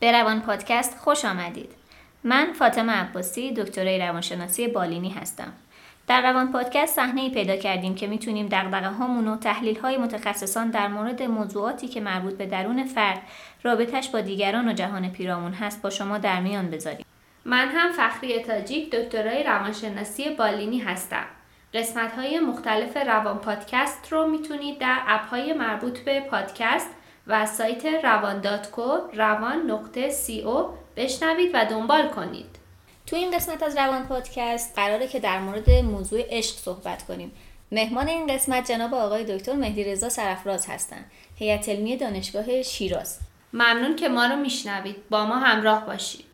به روان پادکست خوش آمدید. من فاطمه عباسی دکترای روانشناسی بالینی هستم. در روان پادکست صحنه پیدا کردیم که می‌تونیم دغدغه هامون و تحلیل های متخصصان در مورد موضوعاتی که مربوط به درون فرد، رابطش با دیگران و جهان پیرامون هست با شما در میان بذاریم. من هم فخری تاجیک دکترای روانشناسی بالینی هستم. قسمت های مختلف روان پادکست رو می‌تونید در اپ های مربوط به پادکست و سایت روان دات کو روان نقطه سی او بشنوید و دنبال کنید. تو این قسمت از روان پادکست قراره که در مورد موضوع عشق صحبت کنیم. مهمان این قسمت جناب آقای دکتر مهدی رضا سرفراز هستند. هیئت علمی دانشگاه شیراز. ممنون که ما رو میشنوید. با ما همراه باشید.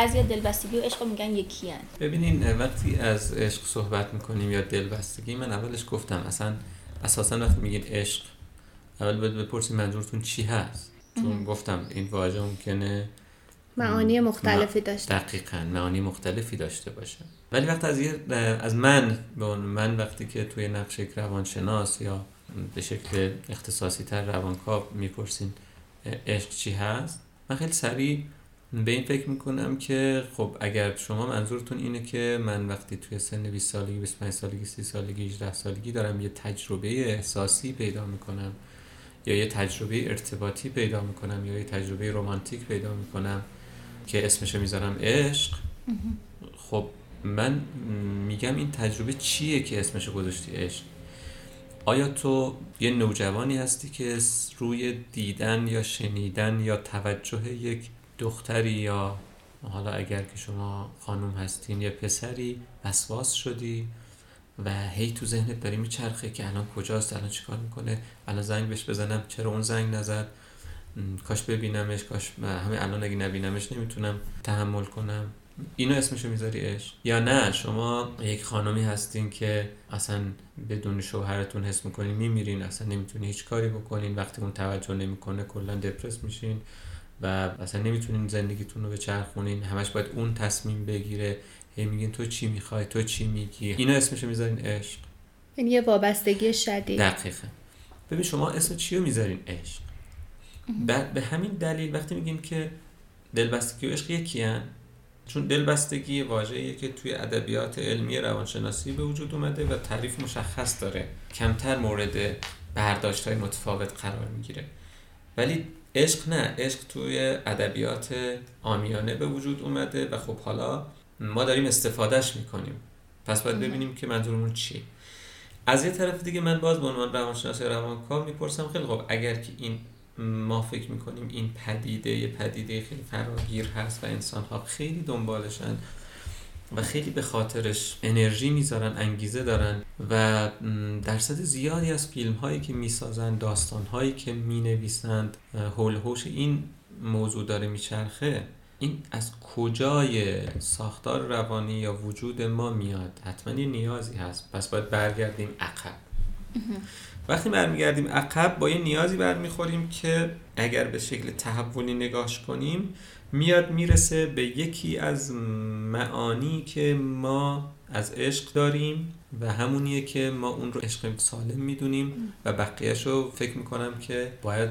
بعضی دلبستگی و عشق میگن یکی هن. ببینین وقتی از عشق صحبت می‌کنیم یا دلبستگی من اولش گفتم اصلا اساسا وقتی میگین عشق اول باید بپرسیم منظورتون چی هست؟ چون گفتم این واژه ممکنه معانی مختلفی داشته دقیقا معانی مختلفی داشته باشه. ولی وقتی از, از من به من وقتی که توی نقش یک روانشناس یا به شکل اختصاصی تر روانکاو می‌پرسین عشق چی هست؟ من خیلی سریع به این فکر می‌کنم که خب اگر شما منظورتون اینه که من وقتی توی سن 20 سالگی 25 سالگی 30 سالگی 18 سالگی دارم یه تجربه احساسی پیدا می‌کنم یا یه تجربه ارتباطی پیدا می‌کنم یا یه تجربه رمانتیک پیدا می‌کنم که اسمشو می‌ذارم عشق. خب من میگم این تجربه چیه که اسمشو گذاشتی؟ عشق. آیا تو یه نوجوانی هستی که روی دیدن یا شنیدن یا توجه یک دختری یا حالا اگر که شما خانم هستین یا پسری وسواس شدی و هی تو ذهنت داری میچرخه که الان کجاست الان چیکار می‌کنه؟ الان زنگ بهش بزنم چرا اون زنگ نزد؟ کاش ببینمش کاش همه الان اگه نبینمش نمی‌تونم تحمل کنم. اینو اسمشو می‌ذاری عشق؟ یا نه شما یک خانمی هستین که اصلا بدون شوهرتون حس می‌کنین میمیرین اصلا نمی‌تونی هیچ کاری بکنین وقتی اون توجه نمی‌کنه کلا دپرس میشین. و اصلا نمی‌تونین زندگیتون رو به چرخونین همش باید اون تصمیم بگیره. هی میگین تو چی می‌خوای؟ تو چی میگی؟ اینو اسمشو می‌ذارین عشق. این یه وابستگی شدید. دقیقه ببین شما اسم چی رو می‌ذارین؟ عشق. به همین دلیل وقتی میگیم که دلبستگی و عشق یکی هن. چون دلبستگی واژه‌ایه که توی ادبیات علمی روانشناسی به وجود اومده و تعریف مشخص داره. کمتر مورد برداشت های متفاوت قرار می‌گیره. ولی عشق نه عشق توی ادبیات آمیانه به وجود اومده و خب حالا ما داریم استفادهش می‌کنیم. پس باید ببینیم که منظورمون چی از یه طرف دیگه من باز به عنوان روانشناس روانکاو می‌پرسم خیلی خب اگر که این ما فکر می‌کنیم این پدیده یه پدیده خیلی فراگیر هست و انسان ها خیلی دنبالشن و خیلی به خاطرش انرژی می‌ذارن انگیزه دارن و درصد زیادی از فیلم هایی که می‌سازن داستان هایی که می‌نویسند هول هوش این موضوع داره میچرخه. این از کجای ساختار روانی یا وجود ما میاد؟ حتما یه نیازی هست. پس باید برگردیم عقب. وقتی برمیگردیم عقب با یه نیازی برمیخوریم که اگر به شکل تحولی نگاش کنیم میاد می‌رسه به یکی از معانی که ما از عشق داریم و همونیه که ما اون رو عشق سالم می‌دونیم و بقیهش رو فکر می‌کنم که باید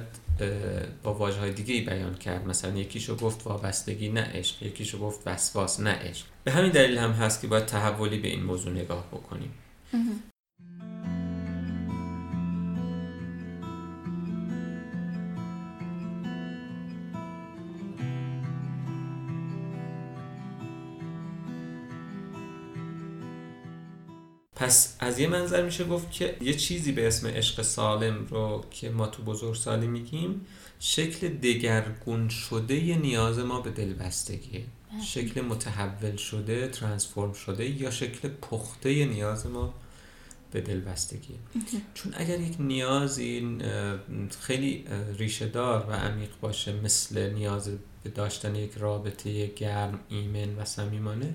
با واجه های دیگه ای بیان کرد. مثلا یکیشو گفت وابستگی نه عشق. یکیشو گفت وسواس نه عشق. به همین دلیل هم هست که باید تحولی به این موضوع نگاه بکنیم. پس از یه منظر میشه گفت که یه چیزی به اسم عشق سالم رو که ما تو بزرگسالی میگیم شکل دگرگون شده نیاز ما به دلبستگیه بله. شکل متحول شده ترانسفورم شده یا شکل پخته نیاز ما به دلبستگی. چون اگر یک نیازی خیلی ریشه دار و عمیق باشه مثل نیاز به داشتن یک رابطه گرم ایمن و صمیمانه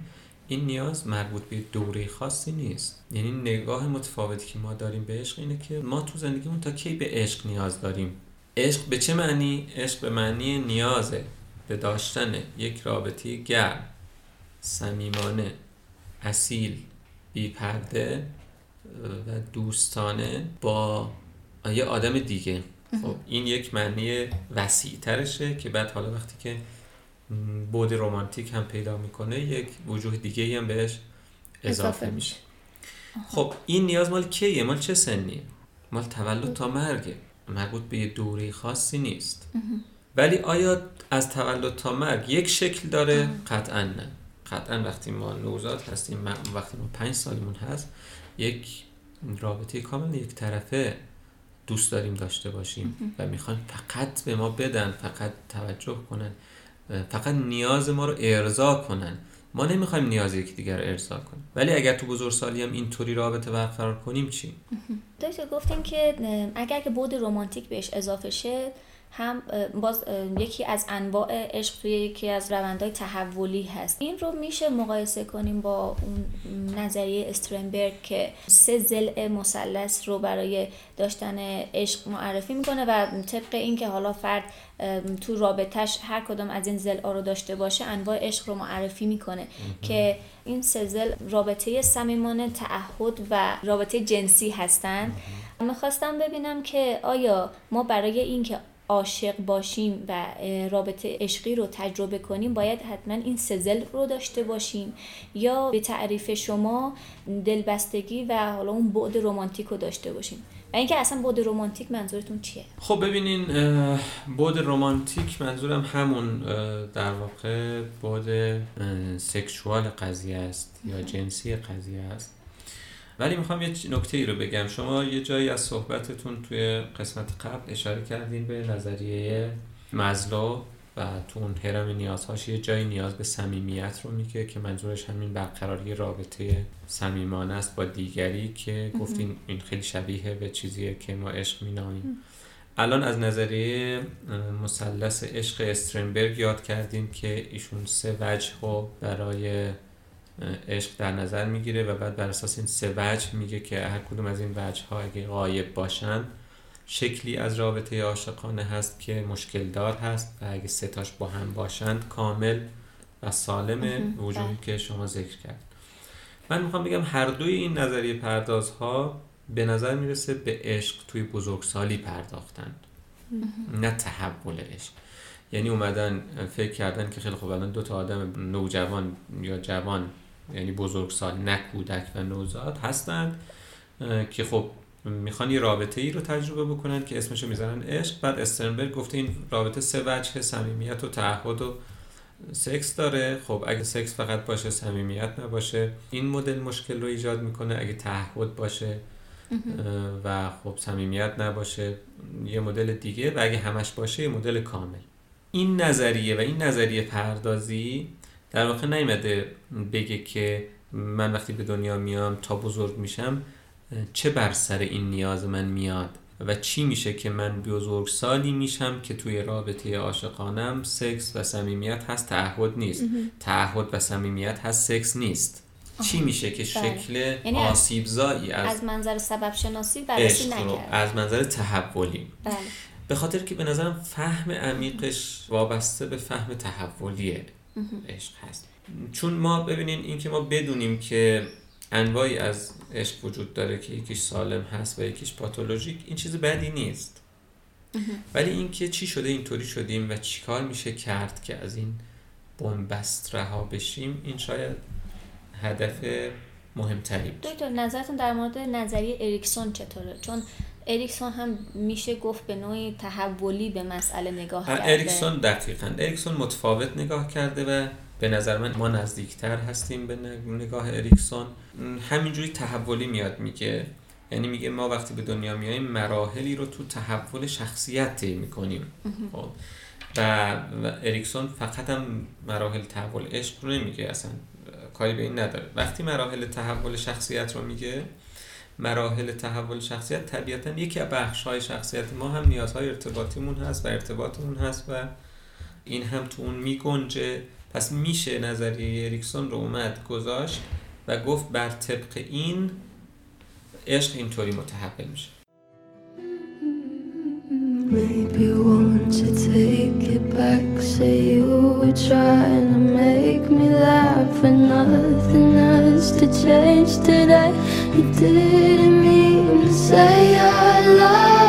این نیاز مربوط به دوره خاصی نیست. یعنی نگاه متفاوتی که ما داریم به عشق اینه که ما تو زندگیمون تا کی به عشق نیاز داریم؟ عشق به چه معنی؟ عشق به معنی نیازه به داشتن یک رابطه گرم صمیمانه اصیل بیپرده و دوستانه با یه آدم دیگه. خب این یک معنی وسیع ترشه که بعد حالا وقتی که بود رومانتیک هم پیدا می‌کنه یک وجوه دیگه هم بهش اضافه میشه. خب این نیاز مال کیه؟ مال چه سنیه؟ مال تولد تا مرگه. مربوط به یه دوره خاصی نیست. ولی آیا از تولد تا مرگ یک شکل داره؟ قطعا نه. قطعا وقتی ما نوزاد هستیم وقتی ما پنج سالمون هست یک رابطه کامل یک طرفه دوست داریم داشته باشیم و می‌خوان فقط به ما بدن فقط توجه کنن. فقط نیاز ما رو ارضا کنن. ما نمی‌خوایم نیاز یکی دیگر ارضا کنیم. ولی اگر تو بزرگسالی هم اینطوری رابطه برقرار کنیم چی؟ دکتر گفتیم که اگر که بود رومانتیک بهش اضافه شه هم باز یکی از انواع عشق توی یکی از روندهای تحولی هست. این رو میشه مقایسه کنیم با اون نظریه استرنبرگ که سه زل مثلث رو برای داشتن عشق معرفی می‌کنه و طبق اینکه حالا فرد تو رابطهش هر کدام از این زل رو داشته باشه انواع عشق رو معرفی می‌کنه که این سه زل رابطه صمیمانه تعهد و رابطه جنسی هستند می‌خواستم ببینم که آیا ما برای اینکه عاشق باشیم و رابطه عشقی رو تجربه کنیم باید حتما این سزل رو داشته باشیم. یا به تعریف شما دلبستگی و حالا اون بعد رومانتیک رو داشته باشیم. و اینکه اصلا بعد رومانتیک منظورتون چیه؟ خب ببینین بعد رومانتیک منظورم همون در واقع بعد سکشوال قضیه است یا جنسی قضیه است. ولی می‌خوام یه نکته ای رو بگم. شما یه جایی از صحبتتون توی قسمت قبل اشاره کردین به نظریه مزلو و تو اون هرم نیازهاش یه جایی نیاز به صمیمیت رو میگه که منظورش همین برقراری رابطه صمیمانه است با دیگری که گفتین این خیلی شبیه به چیزیه که ما عشق مینامیم. الان از نظریه مثلث عشق استرنبرگ یاد کردیم که ایشون سه وجه رو برای عشق در نظر می‌گیره و بعد بر اساس این سه وجه میگه که هر کدوم از این وجه ها اگه غایب باشن شکلی از رابطه عاشقانه هست که مشکل دار هست و اگه ستاش با هم باشند کامل و سالم وجودی بله. که شما ذکر کرد من می‌خوام بگم هر دوی این نظریه پردازها به نظر می‌رسه به عشق توی بزرگسالی پرداختند. نه تحول عشق. یعنی اومدن فکر کردن که خیلی خوب الان دو تا آدم نوجوان یا جوان یعنی بزرگسال نه کودک و نوزاد هستند که خب می‌خوان یه رابطه ای رو تجربه بکنن که اسمشو می‌زنن عشق. بعد استرنبرگ گفته این رابطه سه وجه صمیمیت و تعهد و سکس داره. خب اگه سکس فقط باشه صمیمیت نباشه. این مدل مشکل رو ایجاد می‌کنه اگه تعهد باشه و خب صمیمیت نباشه. یه مدل دیگه و اگه همش باشه یه مدل کامل. این نظریه و این نظریه پردازی در واقع نیمده بگه که من وقتی به دنیا میام تا بزرگ میشم چه بر سر این نیاز من میاد؟ و چی میشه که من بزرگ سالی میشم که توی رابطه عاشقانم سکس و صمیمیت هست تعهد نیست. تعهد و صمیمیت هست سکس نیست. چی میشه که بله. شکل یعنی آسیبزایی از, از منظر سبب شناسی بررسی نکرد از منظر تحولی. بله. به خاطر که به نظرم فهم عمیقش وابسته به فهم تحولی عشق هست. چون ما ببینین اینکه ما بدونیم که انواعی از عشق وجود داره که یکیش سالم هست و یکیش پاتولوژیک این چیز بدی نیست. ولی اینکه چی شده اینطوری شدیم و چیکار میشه کرد که از این بنبست رها بشیم این شاید هدف مهمتری دکتر نظرتون در مورد نظریه اریکسون چطوره؟ چون اریکسون هم میشه گفت به نوعی تحولی به مسئله نگاه کرده. اریکسون دقیقا. اریکسون متفاوت نگاه کرده و به نظر من ما نزدیکتر هستیم به نگاه اریکسون. همینجوری تحولی میاد میگه. یعنی میگه ما وقتی به دنیا میاییم مراحلی رو تو تحول شخصیت طی می‌کنیم. خب. و اریکسون فقط هم مراحل تحول عشق رو نمیگه. اصلا کاری به این نداره. وقتی مراحل تحول شخصیت رو میگه مراحل تحول شخصیت طبیعتا یکی از بخش های شخصیت ما هم نیازهای ارتباطیمون هست و ارتباطمون هست و این هم تو اون میگنجه. پس میشه نظریه اریکسون رو اومد گذاشت و گفت بر طبق این عشق اینطوری متحول میشه. Maybe you want to take it back. Say you were trying to make me laugh, and nothing has to change today. You didn't mean to say I love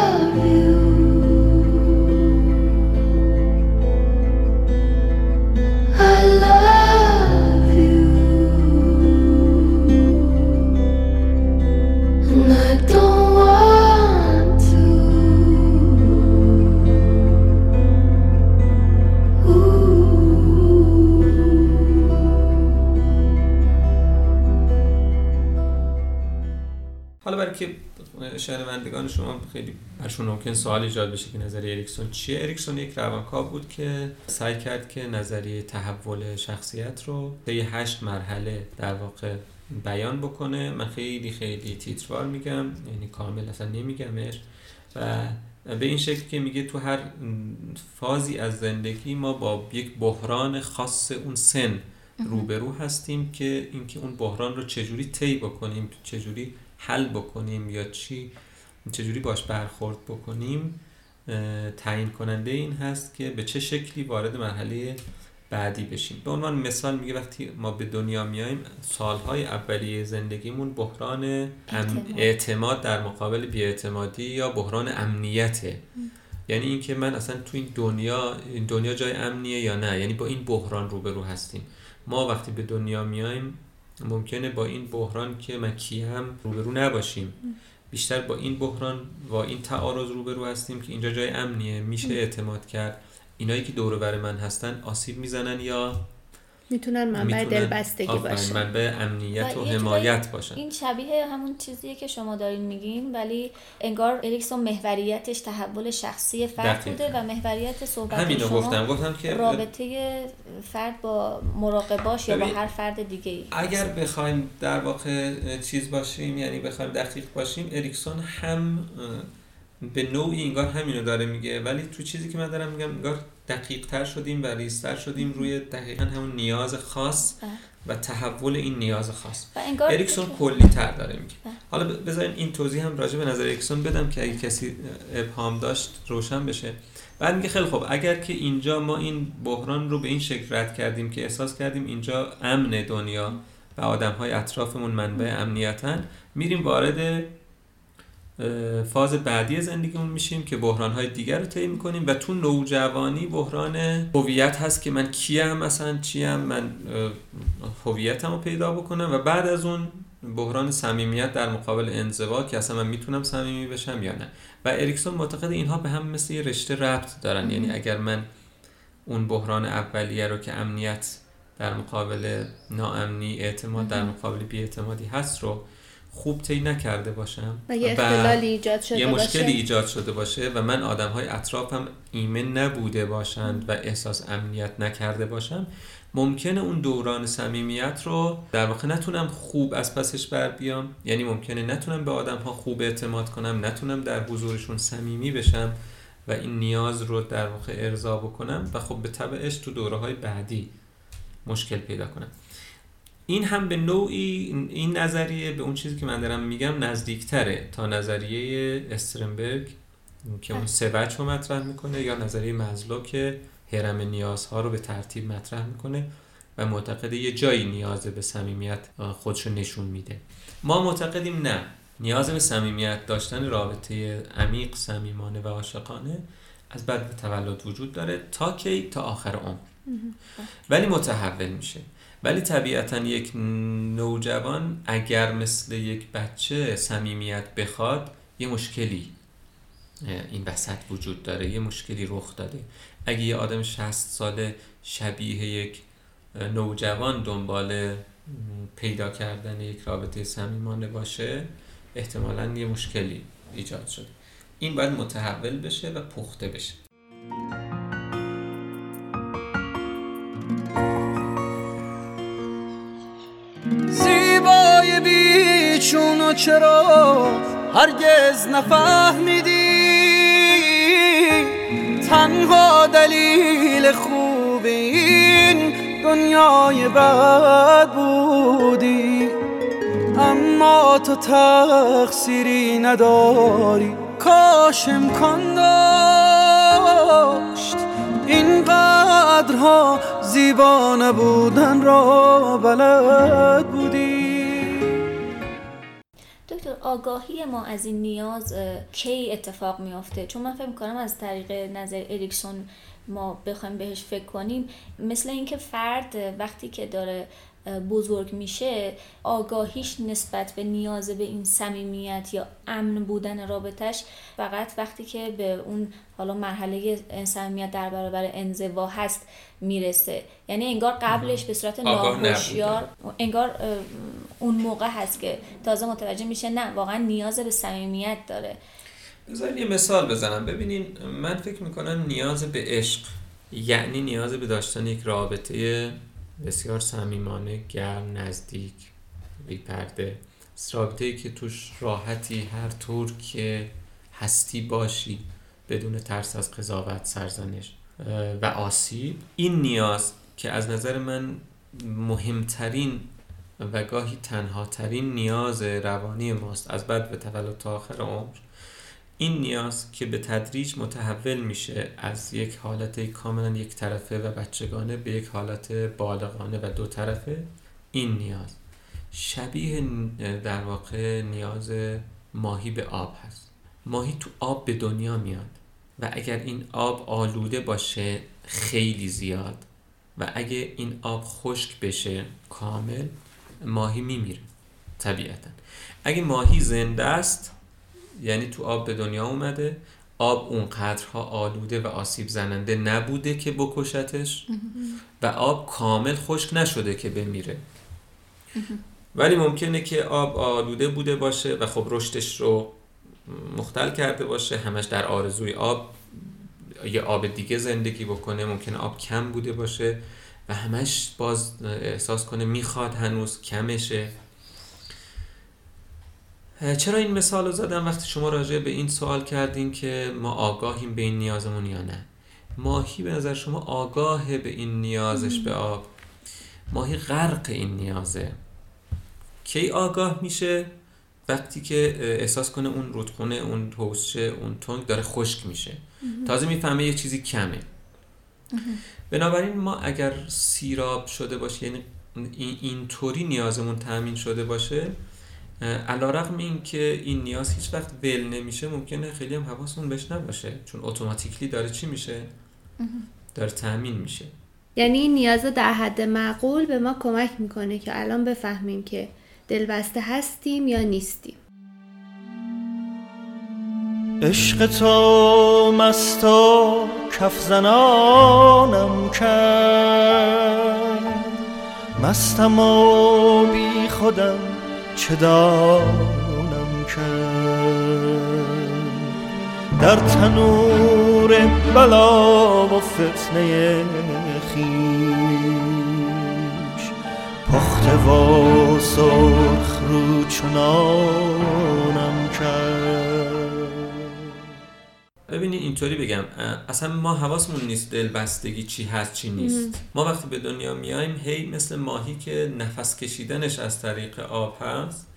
شنوندگان شما خیلی برشون ممکن سوال ایجاد بشه که نظریه اریکسون چیه. اریکسون یک روانکاو بود که سعی کرد که نظریه تحول شخصیت رو طی هشت مرحله در واقع بیان بکنه. من خیلی خیلی تیتروار میگم یعنی کامل اصلا نمیگمش. و به این شکل که میگه تو هر فازی از زندگی ما با یک بحران خاص اون سن روبرو هستیم که اینکه اون بحران رو چجوری طی بکنیم چجوری حل بکنیم یا چی. چجوری باش برخورد بکنیم تعیین کننده این هست که به چه شکلی وارد مرحله بعدی بشیم. به عنوان مثال میگه وقتی ما به دنیا میایم سالهای اولیه زندگیمون بحران ام- اعتماد. اعتماد در مقابل بیاعتمادی یا بحران امنیته. یعنی اینکه من اصلا تو این دنیا این دنیا جای امنیه یا نه؟ یعنی با این بحران روبرو هستیم. ما وقتی به دنیا میایم ممکنه با این بحران که من کیم روبرو نباشیم. بیشتر با این بحران با این تعارض روبرو هستیم که اینجا جای امنیه میشه اعتماد کرد. اینایی که دور و من هستن آسیب می‌زنن یا می‌تونن منبع می‌تونن دلبستگی باشه منبع امنیت و و حمایت باشن. این شبیه همون چیزیه که شما دارین میگین ولی انگار اریکسون محوریتش تحول شخصی فرد دقیقاً. بوده و محوریت صحبت همینو شما گفتم. گفتم که رابطه فرد با مراقباش یا با هر فرد دیگه ای اگر بخوایم در واقع چیز باشیم یعنی بخوایم دقیق باشیم اریکسون هم به نوعی انگار همینو داره میگه ولی تو چیزی که من دارم میگم انگار دقیق تر شدیم و ریزتر شدیم روی دقیقا همون نیاز خاص. و تحول این نیاز خاص اریکسون کلی تر داره میگه بله. حالا بذارین این توضیح هم راجع به نظر اریکسون بدم که اگه کسی ابهام داشت روشن بشه بعد میگه خیلی خب اگر که اینجا ما این بحران رو به این شکل رد کردیم که احساس کردیم اینجا امن دنیا و آدم های اطرافمون منبع امنیتن میریم وارد فاز بعدی زندگیمون میشیم که بحران های دیگر رو طی می‌کنیم و تو نوجوانی بحران هویت هست که من کیم مثلا چیم من هویتم رو پیدا بکنم و بعد از اون بحران صمیمیت در مقابل انزوا که اصلا من می‌تونم صمیمی بشم یا نه. و اریکسون معتقد اینها به هم مثل یه رشته ربط دارن. یعنی اگر من اون بحران اولیه رو که امنیت در مقابل ناامنی اعتماد در مقابل بیاعتمادی هست رو خوب طی نکرده باشم و یه اختلالی ایجاد شده یه مشکلی باشه؟ ایجاد شده باشه و من آدم های اطرافم ایمن نبوده باشند و احساس امنیت نکرده باشم ممکنه اون دوران صمیمیت رو در واقع نتونم خوب از پسش بر بیام. یعنی ممکنه نتونم به آدم ها خوب اعتماد کنم نتونم در حضورشون صمیمی بشم و این نیاز رو در واقع ارضا بکنم و خب به تبعش تو دوره های بعدی مشکل پیدا کنم. این هم به نوعی این نظریه به اون چیزی که من دارم میگم نزدیکتره تا نظریه استرنبرگ که اون سه وجه رو مطرح می‌کنه یا نظریه مزلو که هرم نیازها رو به ترتیب مطرح می‌کنه و معتقد یه جایی نیاز به صمیمیت خودشو نشون میده. ما معتقدیم نه. نیاز به صمیمیت داشتن رابطه عمیق صمیمانه و عاشقانه از بعد تولد وجود داره تا کی؟ تا آخر عمر. ولی متحول میشه. ولی طبیعتا یک نوجوان اگر مثل یک بچه صمیمیت بخواد یه مشکلی این وسط وجود داره یه مشکلی رخ داده. اگه یه آدم 60 ساله شبیه یک نوجوان دنبال پیدا کردن یک رابطه صمیمانه باشه احتمالا یه مشکلی ایجاد شده. این باید متحول بشه و پخته بشه. چرا هرگز نفهمیدی؟ تنها دلیل خوب این دنیای بد بودی. اما تو تقصیری نداری. کاش امکان داشت. این قدرها زیبا نبودن را بلد آگاهی ما از این نیاز کی اتفاق میافته؟ چون من فکر می‌کنم از طریق نظر اریکسون ما بخوایم بهش فکر کنیم مثل اینکه فرد وقتی که داره بزرگ میشه آگاهیش نسبت به نیاز به این صمیمیت یا امن بودن رابطش فقط وقتی که به اون حالا مرحله صمیمیت در برابر انزوا هست می‌رسه. یعنی انگار قبلش به صورت ناهوشیار انگار اون موقع هست که تازه متوجه میشه نه واقعا نیاز به صمیمیت داره. بذارین یه مثال بزنم. ببینین من فکر می‌کنم نیاز به عشق یعنی نیاز به داشتن یک رابطه بسیار صمیمانه گرم نزدیک بی پرده رابطه که توش راحتی هر طور که هستی باشی بدون ترس از قضاوت سرزنش. و آسیب. این نیاز که از نظر من مهمترین و گاهی تنها ترین نیاز روانی ماست از بعد به تولد تا آخر عمر این نیاز که به تدریج متحول میشه از یک حالت کاملا یک طرفه و بچگانه به یک حالت بالغانه و دو طرفه این نیاز. شبیه در واقع نیاز ماهی به آب هست. ماهی تو آب به دنیا میاد و اگر این آب آلوده باشه خیلی زیاد و اگه این آب خشک بشه کامل ماهی میمیره طبیعتا. اگه ماهی زنده است یعنی تو آب به دنیا اومده. آب اونقدرها آلوده و آسیب زننده نبوده که بکشتش. و آب کامل خشک نشده که بمیره. ولی ممکنه که آب آلوده بوده باشه و خب رشدش رو مختل کرده باشه. همش در آرزوی آب یه آب دیگه زندگی بکنه. ممکنه آب کم بوده باشه و همش باز احساس کنه می‌خواد هنوز کمشه. چرا این مثال رو زدم وقتی شما راجع به این سوال کردین که ما آگاهیم به این نیازمون یا نه؟ ماهی به نظر شما آگاه به این نیازش به آب؟ ماهی غرق این نیازه. کی آگاه میشه وقتی که احساس کنه اون رودخونه اون حوزچه اون تنگ داره خشک میشه. تازه می‌فهمه یه چیزی کمه. بنابراین ما اگر سیراب شده باشه یعنی اینطوری نیازمون تامین شده باشه علا رقم این که این نیاز هیچ وقت ول نمیشه ممکنه خیلی هم حواسمون بهش نباشه. چون اتوماتیکلی داره چی میشه؟ داره تأمین میشه. یعنی این نیاز در حد معقول به ما کمک می‌کنه که الان بفهمیم که دلبسته هستیم یا نیستیم. عشق تو مستا کف زنانم کرد. مستم و بی خودم چه دانم کرد در تنور بلا و فتنه خیش پخته و سرخ رو چنانم کرد ببینید اینطوری بگم اصلا ما حواسمون نیست دلبستگی چی هست چی نیست. ما وقتی به دنیا میایم هی مثل ماهی که نفس کشیدنش از طریق آب هست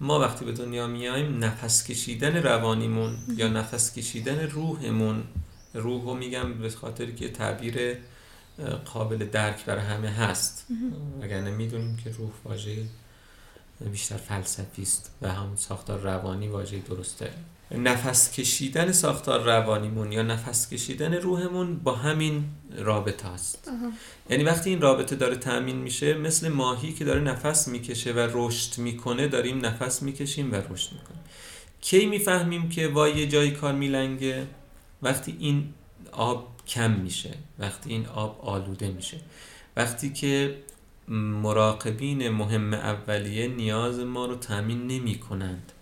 ما وقتی به دنیا میایم نفس کشیدن روانیمون یا نفس کشیدن روحمون روح رو میگم به خاطر که تعبیر قابل درک برای همه هست. وگرنه می‌دونیم که روح واژه بیشتر فلسفی است و همون ساختار روانی واژه درسته. نفس کشیدن ساختار روانیمون یا نفس کشیدن روحمون با همین رابطه است. یعنی وقتی این رابطه داره تأمین میشه مثل ماهی که داره نفس می‌کشه و رشد می‌کنه داریم نفس می‌کشیم و رشد می‌کنیم. کی می‌فهمیم که وای یه جایی کار میلنگه؟ وقتی این آب کم میشه وقتی این آب آلوده میشه. وقتی که مراقبین مهم اولیه نیاز ما رو تأمین نمی کنند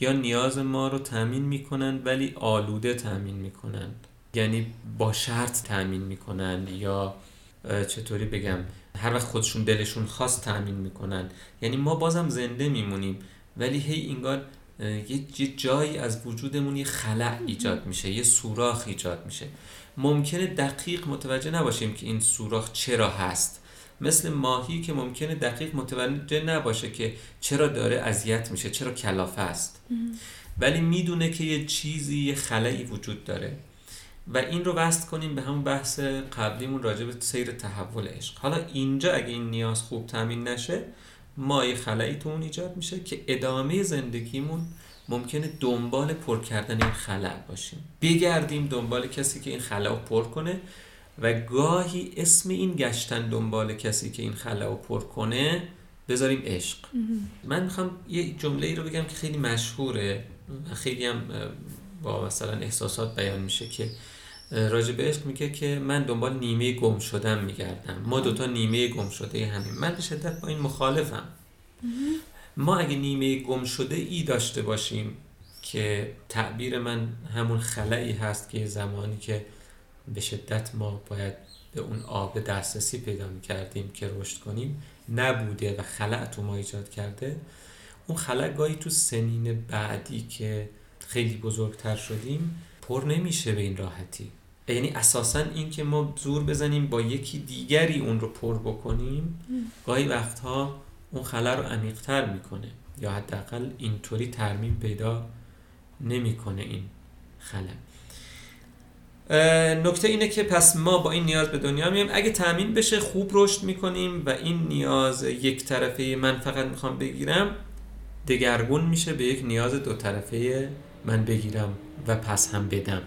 یا نیاز ما رو تأمین می‌کنن ولی آلوده تأمین می‌کنن. یعنی با شرط تأمین می‌کنن یا چطوری بگم؟ هر وقت خودشون دلشون خواست تأمین می‌کنن. یعنی ما بازم زنده میمونیم. ولی هی انگار یه جایی از وجودمون یه خلع ایجاد میشه یه سوراخ ایجاد میشه. ممکنه دقیق متوجه نباشیم که این سوراخ چرا هست. مثل ماهی که ممکنه دقیق متوجه نباشه که چرا داره اذیت میشه چرا کلافه است. ولی می‌دونه که یه چیزی یه خلایی وجود داره. و این رو وصل کنیم به همون بحث قبلیمون راجع به سیر تحول عشق. حالا اینجا اگه این نیاز خوب تامین نشه ما یه خلایی تو اون ایجاد میشه که ادامه زندگیمون ممکنه دنبال پر کردن این خلا باشیم. بگردیم دنبال کسی که این خلا رو پر کنه. و گاهی اسم این گشتن دنبال کسی که این خلا رو پر کنه بذاریم عشق. من می‌خوام یه جمله ای رو بگم که خیلی مشهوره و خیلی هم با مثلا احساسات بیان میشه که راجع به عشق میگه که من دنبال نیمه گم شدن میگردم. ما دوتا نیمه گم شده همین من به شدت با این مخالفم. ما اگه نیمه گم شده ای داشته باشیم که تعبیر من همون خلایی هست که زمانی که به شدت ما باید به اون آب دسترسی پیدا می‌کردیم که رشد کنیم. نبوده و خلع تو ما ایجاد کرده. اون خلع گاهی تو سنین بعدی که خیلی بزرگتر شدیم پر نمیشه به این راحتی. یعنی اساسا این که ما زور بزنیم با یکی دیگری اون رو پر بکنیم گاهی وقتها اون خلا رو عمیقتر می‌کنه. یا حداقل اینطوری ترمیم پیدا نمی‌کنه این خلا نکته اینه که پس ما با این نیاز به دنیا میایم. اگه تامین بشه خوب رشد می‌کنیم و این نیاز یک طرفه من فقط می‌خوام بگیرم دگرگون میشه به یک نیاز دو طرفه من بگیرم و پس هم بدم.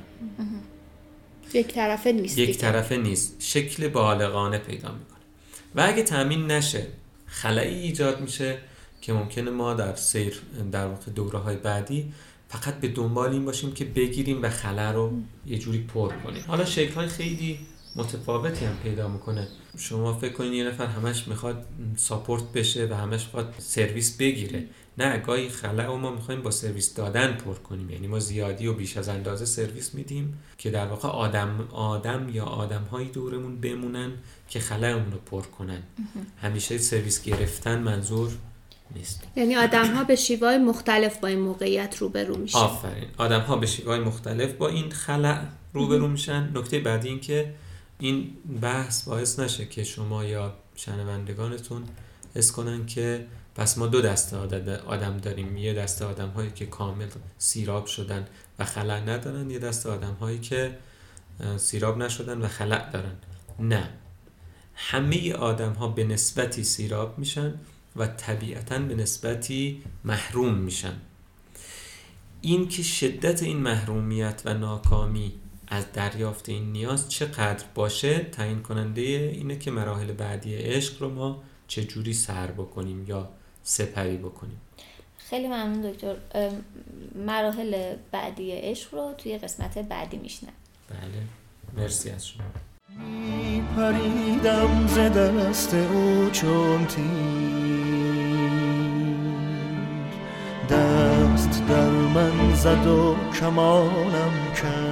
یک طرفه نیست یک طرفه نیست. شکل بالغانه پیدا می‌کنه. و اگه تامین نشه خلایی ایجاد میشه که ممکنه ما در سیر در واقع دوره های بعدی فقط به دنبال این باشیم که بگیریم و خلا رو یه جوری پر کنیم. حالا شکل های خیلی متفاوتی هم پیدا می‌کنه. شما فکر کنید یه نفر همش می‌خواد ساپورت بشه و همش می‌خواد سرویس بگیره. نه گاهی خلا و ما می‌خوایم با سرویس دادن پر کنیم. یعنی ما زیادی و بیش از اندازه سرویس میدیم که در واقع آدم آدم یا آدم های دورمون بمونن که خلا رو پر کنن. همیشه سرویس گرفتن منظور نیست. یعنی آدم ها به شیوه مختلف با این موقعیت روبرو میشن. آفرین. آدم ها به شیوه مختلف با این خلع روبرو میشن. نکته بعدی این که این بحث باعث نشه که شما یا شنوندگانتون حس کنن که پس ما دو دسته آدم داریم. یه دسته آدم هایی که کامل سیراب شدن و خلع ندارن. یه دسته آدم هایی که سیراب نشدن و خلع دارن. نه. همه آدم ها به نسبتی سیراب میشن. و طبیعتا به نسبتی محروم میشن. این که شدت این محرومیت و ناکامی از دریافت این نیاز چقدر باشه تعیین کننده اینه که مراحل بعدی عشق رو ما چجوری سر بکنیم یا سپری بکنیم. خیلی ممنون دکتر. مراحل بعدی عشق رو توی قسمت بعدی میشنم بله. مرسی از شما. می پریدم ز دست او چون دست در من زد و کمانم کرد.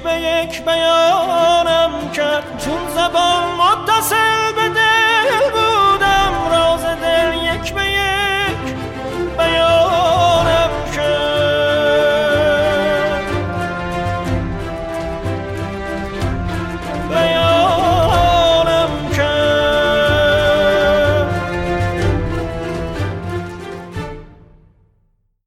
یک به یک بیانم کرد